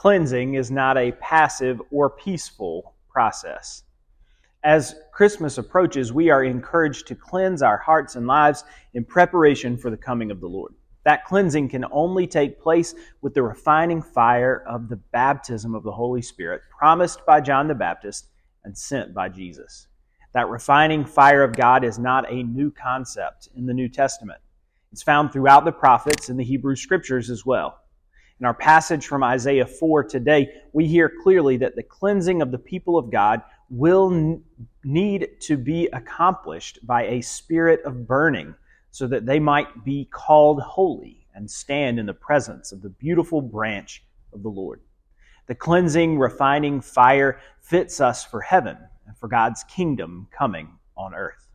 Cleansing is not a passive or peaceful process. As Christmas approaches, we are encouraged to cleanse our hearts and lives in preparation for the coming of the Lord. That cleansing can only take place with the refining fire of the baptism of the Holy Spirit promised by John the Baptist and sent by Jesus. That refining fire of God is not a new concept in the New Testament. It's found throughout the prophets and the Hebrew scriptures as well. In our passage from Isaiah 4 today, we hear clearly that the cleansing of the people of God will need to be accomplished by a spirit of burning so that they might be called holy and stand in the presence of the beautiful branch of the Lord. The cleansing, refining fire fits us for heaven and for God's kingdom coming on earth.